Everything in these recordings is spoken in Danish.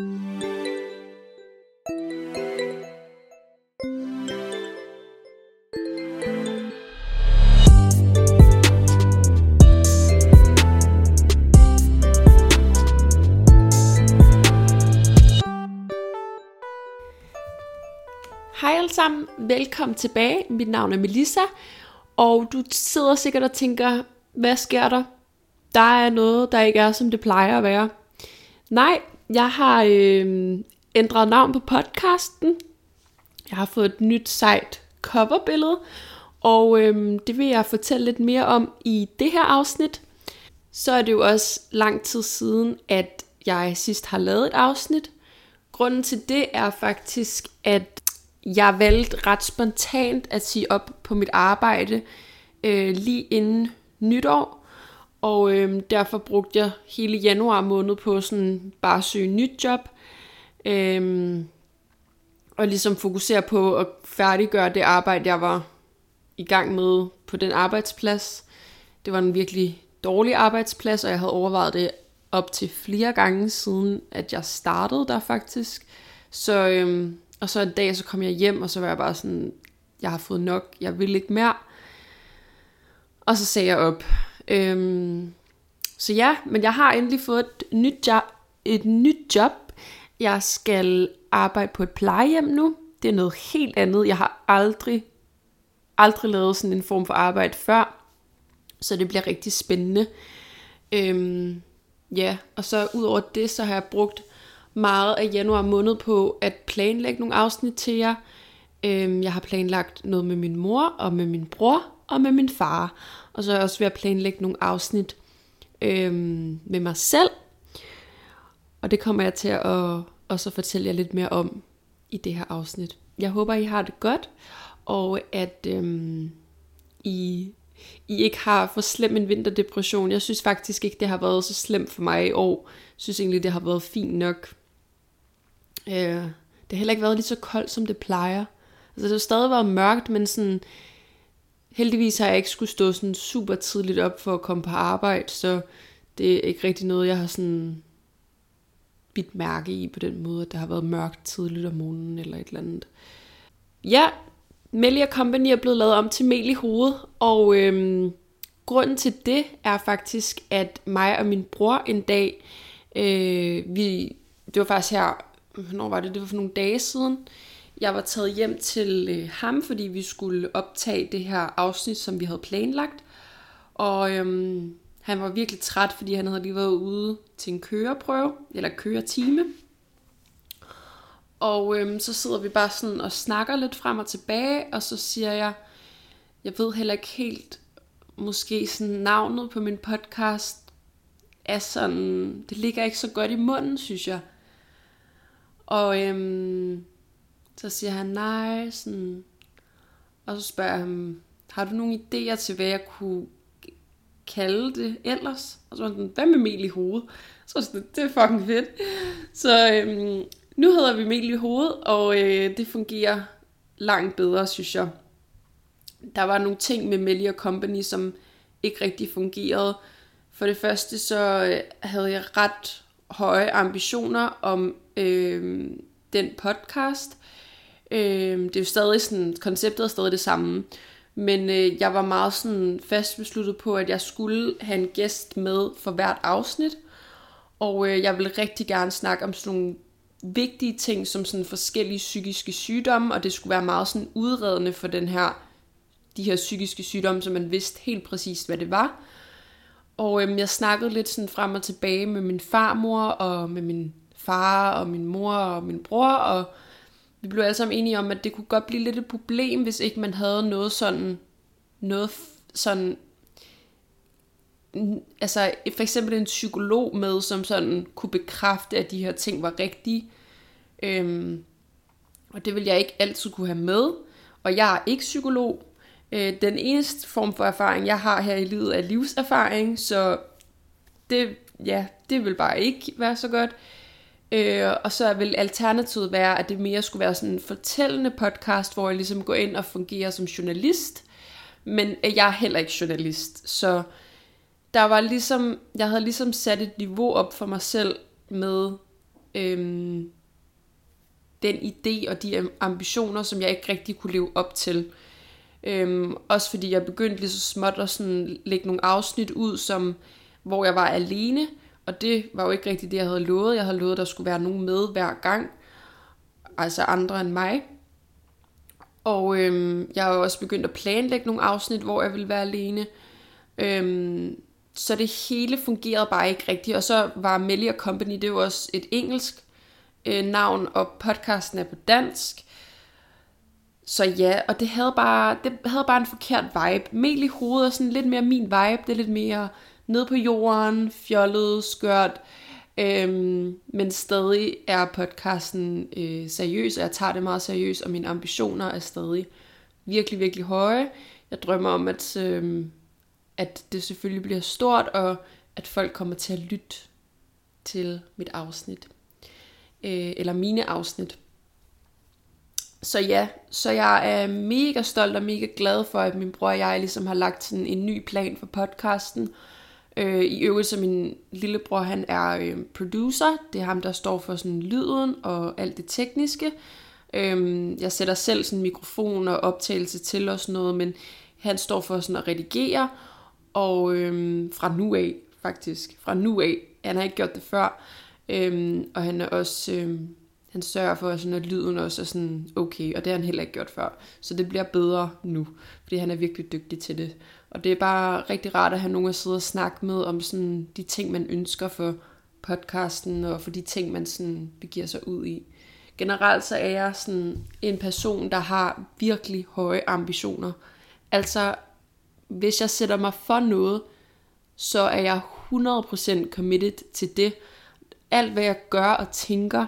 Hej alle sammen, velkommen tilbage. Mit navn er Melissa, og du sidder sikkert og tænker, hvad sker der? Der er noget, der ikke er, som det plejer at være. Nej, jeg har øh, ændret navn på podcasten. Jeg har fået et nyt sejt coverbillede, og øh, det vil jeg fortælle lidt mere om i det her afsnit. Så er det jo også lang tid siden, at jeg sidst har lavet et afsnit. Grunden til det er faktisk, at jeg valgte ret spontant at sige op på mit arbejde øh, lige inden nytår. Og øh, derfor brugte jeg hele januar måned på sådan bare at søge nyt job. Øh, og ligesom fokusere på at færdiggøre det arbejde, jeg var i gang med på den arbejdsplads. Det var en virkelig dårlig arbejdsplads, og jeg havde overvejet det op til flere gange siden, at jeg startede der faktisk. Så, øhm, og så en dag, så kom jeg hjem, og så var jeg bare sådan, jeg har fået nok, jeg vil ikke mere. Og så sagde jeg op. Øhm, så ja, men jeg har endelig fået et nyt job. Et nyt job. Jeg skal arbejde på et plejehjem nu. Det er noget helt andet. Jeg har aldrig, aldrig lavet sådan en form for arbejde før. Så det bliver rigtig spændende. Øhm, ja, og så ud over det, så har jeg brugt meget af januar måned på at planlægge nogle afsnit til jer. Øhm, jeg har planlagt noget med min mor og med min bror og med min far. Og så er jeg også ved at planlægge nogle afsnit øhm, med mig selv. Og det kommer jeg til at også fortælle jer lidt mere om i det her afsnit. Jeg håber, I har det godt, og at øhm, I, I ikke har for slem en vinterdepression. Jeg synes faktisk ikke, det har været så slemt for mig i år. Jeg synes egentlig, det har været fint nok. Øh, det har heller ikke været lige så koldt, som det plejer. Altså, det har stadig været mørkt, men sådan, heldigvis har jeg ikke skulle stå sådan super tidligt op for at komme på arbejde, så det er ikke rigtig noget, jeg har sådan bidt mærke i på den måde, at der har været mørkt tidligt om morgenen eller et eller andet. Ja, Melia Company er blevet lavet om til mel i hovedet, og øhm, grunden til det er faktisk, at mig og min bror en dag, øh, vi, det var faktisk her hvornår var det? Det var for nogle dage siden. Jeg var taget hjem til øh, ham, fordi vi skulle optage det her afsnit, som vi havde planlagt. Og øhm, han var virkelig træt, fordi han havde lige været ude til en køreprøve, eller køretime. Og øhm, så sidder vi bare sådan og snakker lidt frem og tilbage, og så siger jeg, jeg ved heller ikke helt, måske sådan navnet på min podcast er sådan, det ligger ikke så godt i munden, synes jeg. Og øhm, så siger han nej, sådan, og så spørger jeg ham, har du nogle idéer til, hvad jeg kunne kalde det ellers? Og så var han sådan, hvad med mel i hovedet? Så var sådan, det er fucking fedt. Så øhm, nu hedder vi mel i hovedet, og øh, det fungerer langt bedre, synes jeg. Der var nogle ting med Melia Company, som ikke rigtig fungerede. For det første så øh, havde jeg ret høje ambitioner om øh, den podcast. Øh, Øh, det er jo stadig sådan, konceptet er stadig det samme. Men øh, jeg var meget sådan fast besluttet på, at jeg skulle have en gæst med for hvert afsnit. Og øh, jeg ville rigtig gerne snakke om sådan nogle vigtige ting, som sådan forskellige psykiske sygdomme, og det skulle være meget sådan udredende for den her, de her psykiske sygdomme, så man vidste helt præcist, hvad det var. Og øhm, jeg snakkede lidt sådan frem og tilbage med min farmor, og med min far, og min mor, og min bror, og vi blev alle sammen enige om, at det kunne godt blive lidt et problem, hvis ikke man havde noget sådan, noget sådan, altså for eksempel en psykolog med, som sådan kunne bekræfte, at de her ting var rigtige. Øhm, og det vil jeg ikke altid kunne have med. Og jeg er ikke psykolog, Øh, den eneste form for erfaring, jeg har her i livet, er livserfaring, så det, ja, det vil bare ikke være så godt. Øh, og så vil alternativet være, at det mere skulle være sådan en fortællende podcast, hvor jeg ligesom går ind og fungerer som journalist. Men øh, jeg er heller ikke journalist, så der var ligesom, jeg havde ligesom sat et niveau op for mig selv med øhm, den idé og de ambitioner, som jeg ikke rigtig kunne leve op til. Øhm, også fordi jeg begyndte lige så småt at sådan lægge nogle afsnit ud, som, hvor jeg var alene, og det var jo ikke rigtigt det, jeg havde lovet. Jeg havde lovet, at der skulle være nogen med hver gang, altså andre end mig. Og øhm, jeg har også begyndt at planlægge nogle afsnit, hvor jeg ville være alene. Øhm, så det hele fungerede bare ikke rigtigt. Og så var Melly Company, det var også et engelsk øh, navn, og podcasten er på dansk. Så ja, og det havde bare, det havde bare en forkert vibe. Mel i hovedet er sådan lidt mere min vibe. Det er lidt mere ned på jorden, fjollet, skørt. Øhm, men stadig er podcasten øh, seriøs, og jeg tager det meget seriøst, og mine ambitioner er stadig virkelig, virkelig høje. Jeg drømmer om, at, øh, at det selvfølgelig bliver stort, og at folk kommer til at lytte til mit afsnit. Øh, eller mine afsnit. Så ja, så jeg er mega stolt og mega glad for, at min bror og jeg ligesom har lagt sådan en ny plan for podcasten. Øh, I øvrigt så min lillebror, han er øh, producer. Det er ham, der står for sådan lyden og alt det tekniske. Øh, jeg sætter selv sådan mikrofon og optagelse til og sådan noget, men han står for sådan at redigere. Og øh, fra nu af, faktisk, fra nu af, han har ikke gjort det før. Øh, og han er også... Øh, han sørger for, sådan, at lyden også er sådan okay, og det har han heller ikke gjort før. Så det bliver bedre nu, fordi han er virkelig dygtig til det. Og det er bare rigtig rart at have nogen at sidde og snakke med om sådan de ting, man ønsker for podcasten, og for de ting, man sådan begiver sig ud i. Generelt så er jeg sådan en person, der har virkelig høje ambitioner. Altså, hvis jeg sætter mig for noget, så er jeg 100% committed til det. Alt hvad jeg gør og tænker,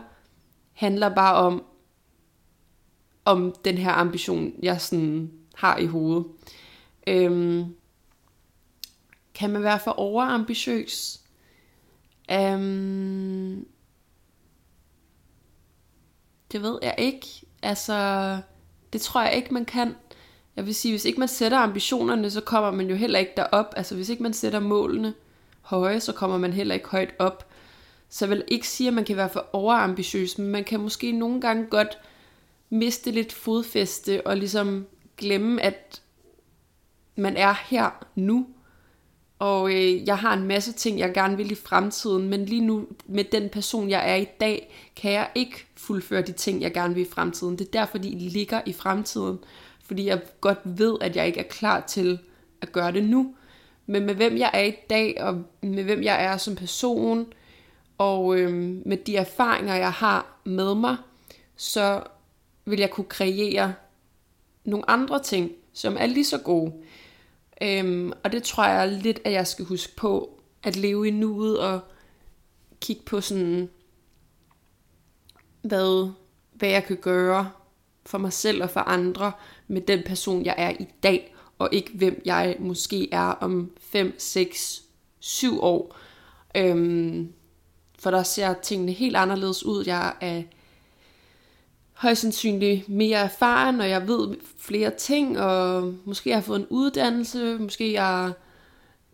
handler bare om, om den her ambition, jeg sådan har i hovedet. Øhm, kan man være for overambitiøs? Øhm, det ved jeg ikke. Altså, det tror jeg ikke, man kan. Jeg vil sige, hvis ikke man sætter ambitionerne, så kommer man jo heller ikke derop. Altså, hvis ikke man sætter målene høje, så kommer man heller ikke højt op. Så jeg vil ikke sige, at man kan være for overambitiøs, men man kan måske nogle gange godt miste lidt fodfæste og ligesom glemme, at man er her nu. Og øh, jeg har en masse ting, jeg gerne vil i fremtiden, men lige nu med den person, jeg er i dag, kan jeg ikke fuldføre de ting, jeg gerne vil i fremtiden. Det er derfor, de ligger i fremtiden. Fordi jeg godt ved, at jeg ikke er klar til at gøre det nu. Men med hvem jeg er i dag, og med hvem jeg er som person, og øh, med de erfaringer, jeg har med mig, så vil jeg kunne kreere nogle andre ting, som er lige så gode. Øhm, og det tror jeg lidt, at jeg skal huske på, at leve i nuet og kigge på sådan, hvad, hvad jeg kan gøre for mig selv og for andre med den person, jeg er i dag, og ikke hvem jeg måske er om 5, 6, 7 år. Øhm, for der ser tingene helt anderledes ud. Jeg er højst sandsynligt mere erfaren, og jeg ved flere ting, og måske jeg har fået en uddannelse, måske jeg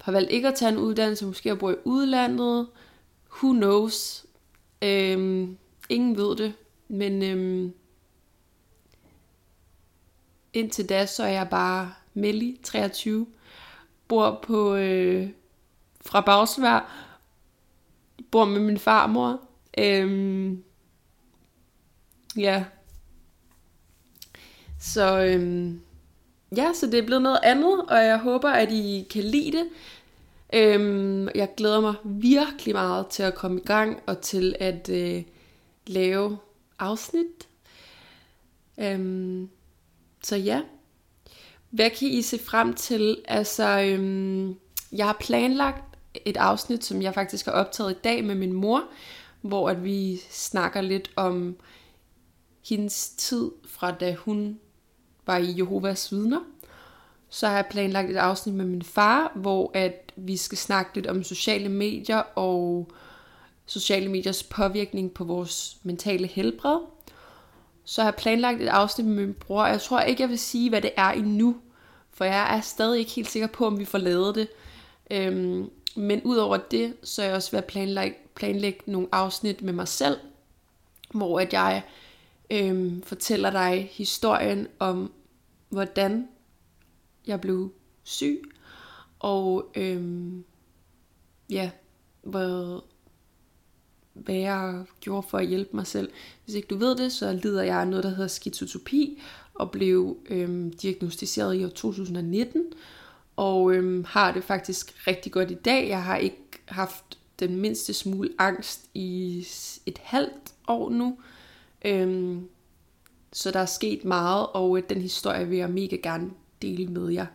har valgt ikke at tage en uddannelse, måske jeg bor i udlandet, who knows. Øhm, ingen ved det, men øhm, indtil da, så er jeg bare Melli, 23, bor på øh, fra Bagsvær, bor med min farmor. Øhm, ja. Så øhm, ja, så det er blevet noget andet, og jeg håber, at I kan lide det. Øhm, jeg glæder mig virkelig meget til at komme i gang og til at øh, lave afsnit. Øhm, så ja, hvad kan I se frem til? Altså, øhm, jeg har planlagt et afsnit, som jeg faktisk har optaget i dag med min mor, hvor at vi snakker lidt om hendes tid fra da hun var i Jehovas vidner. Så har jeg planlagt et afsnit med min far, hvor at vi skal snakke lidt om sociale medier og sociale mediers påvirkning på vores mentale helbred. Så har jeg planlagt et afsnit med min bror. Jeg tror ikke, jeg vil sige, hvad det er endnu, for jeg er stadig ikke helt sikker på, om vi får lavet det. Øhm, men udover det, så er jeg også ved at planlægge, planlægge nogle afsnit med mig selv, hvor at jeg øhm, fortæller dig historien om, hvordan jeg blev syg, og øhm, ja, hvad, hvad jeg gjorde for at hjælpe mig selv. Hvis ikke du ved det, så lider jeg af noget, der hedder skizotopi, og blev øhm, diagnostiseret i år 2019, og øhm, har det faktisk rigtig godt i dag. Jeg har ikke haft den mindste smule angst i et halvt år nu. Øhm, så der er sket meget, og øh, den historie vil jeg mega gerne dele med jer.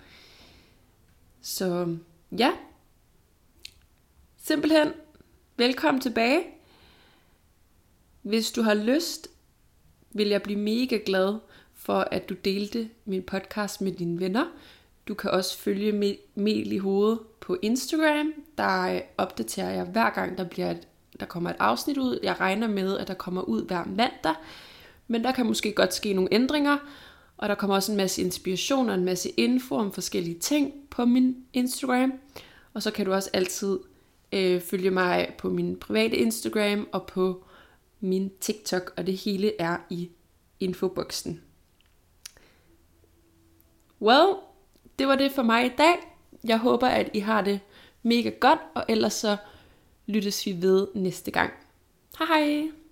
Så ja, simpelthen velkommen tilbage. Hvis du har lyst, vil jeg blive mega glad for, at du delte min podcast med dine venner. Du kan også følge Mel i hovedet på Instagram. Der øh, opdaterer jeg hver gang, der, bliver et, der kommer et afsnit ud. Jeg regner med, at der kommer ud hver mandag. Men der kan måske godt ske nogle ændringer. Og der kommer også en masse inspiration og en masse info om forskellige ting på min Instagram. Og så kan du også altid øh, følge mig på min private Instagram og på min TikTok. Og det hele er i infoboksen. Well, det var det for mig i dag. Jeg håber, at I har det mega godt, og ellers så lyttes vi ved næste gang. Hej hej!